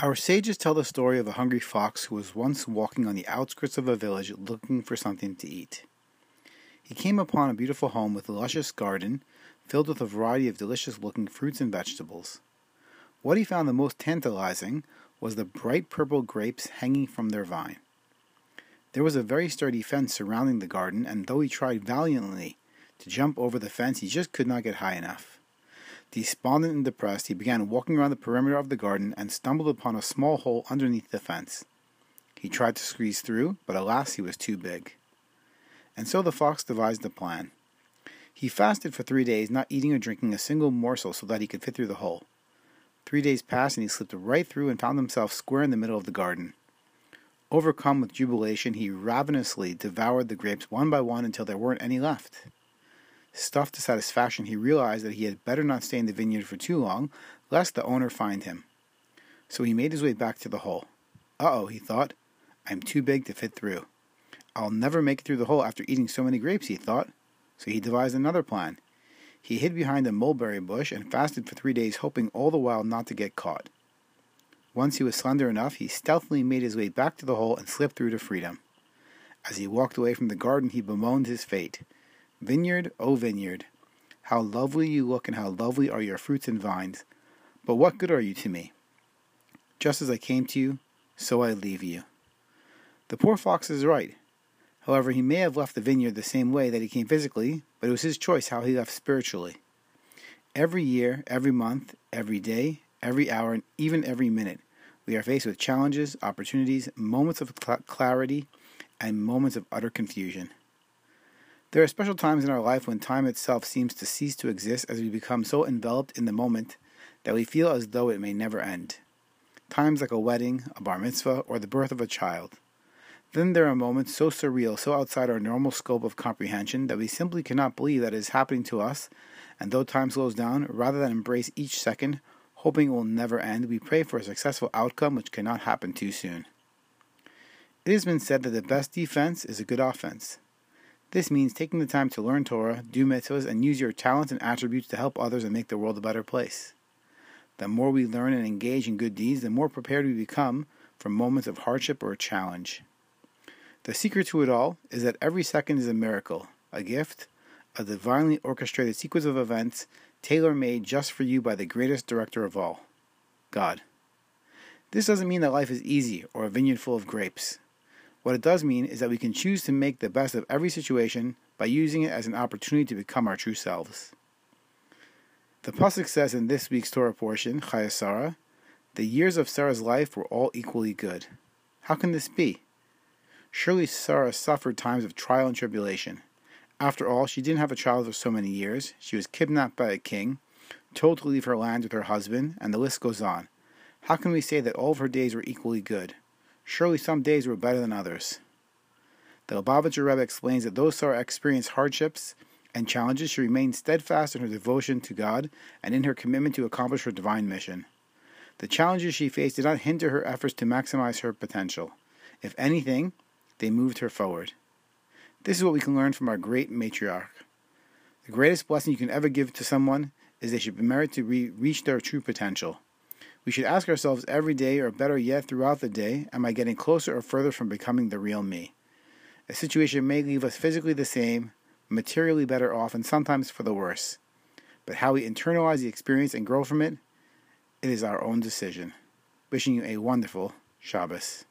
Our sages tell the story of a hungry fox who was once walking on the outskirts of a village looking for something to eat. He came upon a beautiful home with a luscious garden filled with a variety of delicious looking fruits and vegetables. What he found the most tantalizing was the bright purple grapes hanging from their vine. There was a very sturdy fence surrounding the garden, and though he tried valiantly to jump over the fence, he just could not get high enough. Despondent and depressed, he began walking around the perimeter of the garden and stumbled upon a small hole underneath the fence. He tried to squeeze through, but alas, he was too big. And so the fox devised a plan. He fasted for three days, not eating or drinking a single morsel so that he could fit through the hole. Three days passed, and he slipped right through and found himself square in the middle of the garden. Overcome with jubilation, he ravenously devoured the grapes one by one until there weren't any left. Stuffed to satisfaction, he realized that he had better not stay in the vineyard for too long, lest the owner find him. So he made his way back to the hole. Uh oh, he thought. I'm too big to fit through. I'll never make it through the hole after eating so many grapes, he thought. So he devised another plan. He hid behind a mulberry bush and fasted for three days, hoping all the while not to get caught. Once he was slender enough, he stealthily made his way back to the hole and slipped through to freedom. As he walked away from the garden, he bemoaned his fate. Vineyard, O vineyard, how lovely you look and how lovely are your fruits and vines, but what good are you to me? Just as I came to you, so I leave you. The poor fox is right. However, he may have left the vineyard the same way that he came physically, but it was his choice how he left spiritually. Every year, every month, every day, every hour, and even every minute, we are faced with challenges, opportunities, moments of clarity, and moments of utter confusion. There are special times in our life when time itself seems to cease to exist as we become so enveloped in the moment that we feel as though it may never end. Times like a wedding, a bar mitzvah, or the birth of a child. Then there are moments so surreal, so outside our normal scope of comprehension that we simply cannot believe that it is happening to us, and though time slows down, rather than embrace each second, hoping it will never end, we pray for a successful outcome which cannot happen too soon. It has been said that the best defense is a good offense. This means taking the time to learn Torah, do mitzvahs, and use your talents and attributes to help others and make the world a better place. The more we learn and engage in good deeds, the more prepared we become for moments of hardship or challenge. The secret to it all is that every second is a miracle, a gift, a divinely orchestrated sequence of events tailor made just for you by the greatest director of all God. This doesn't mean that life is easy or a vineyard full of grapes. What it does mean is that we can choose to make the best of every situation by using it as an opportunity to become our true selves. The pasuk says in this week's Torah portion, Chayei Sarah, the years of Sarah's life were all equally good. How can this be? Surely Sarah suffered times of trial and tribulation. After all, she didn't have a child for so many years. She was kidnapped by a king, told to leave her land with her husband, and the list goes on. How can we say that all of her days were equally good? Surely some days were better than others. The Lubavitcher Rebbe explains that those who experience hardships and challenges should remain steadfast in her devotion to God and in her commitment to accomplish her divine mission. The challenges she faced did not hinder her efforts to maximize her potential. If anything, they moved her forward. This is what we can learn from our great matriarch. The greatest blessing you can ever give to someone is they should be merit to re- reach their true potential. We should ask ourselves every day, or better yet, throughout the day, am I getting closer or further from becoming the real me? A situation may leave us physically the same, materially better off, and sometimes for the worse. But how we internalize the experience and grow from it, it is our own decision. Wishing you a wonderful Shabbos.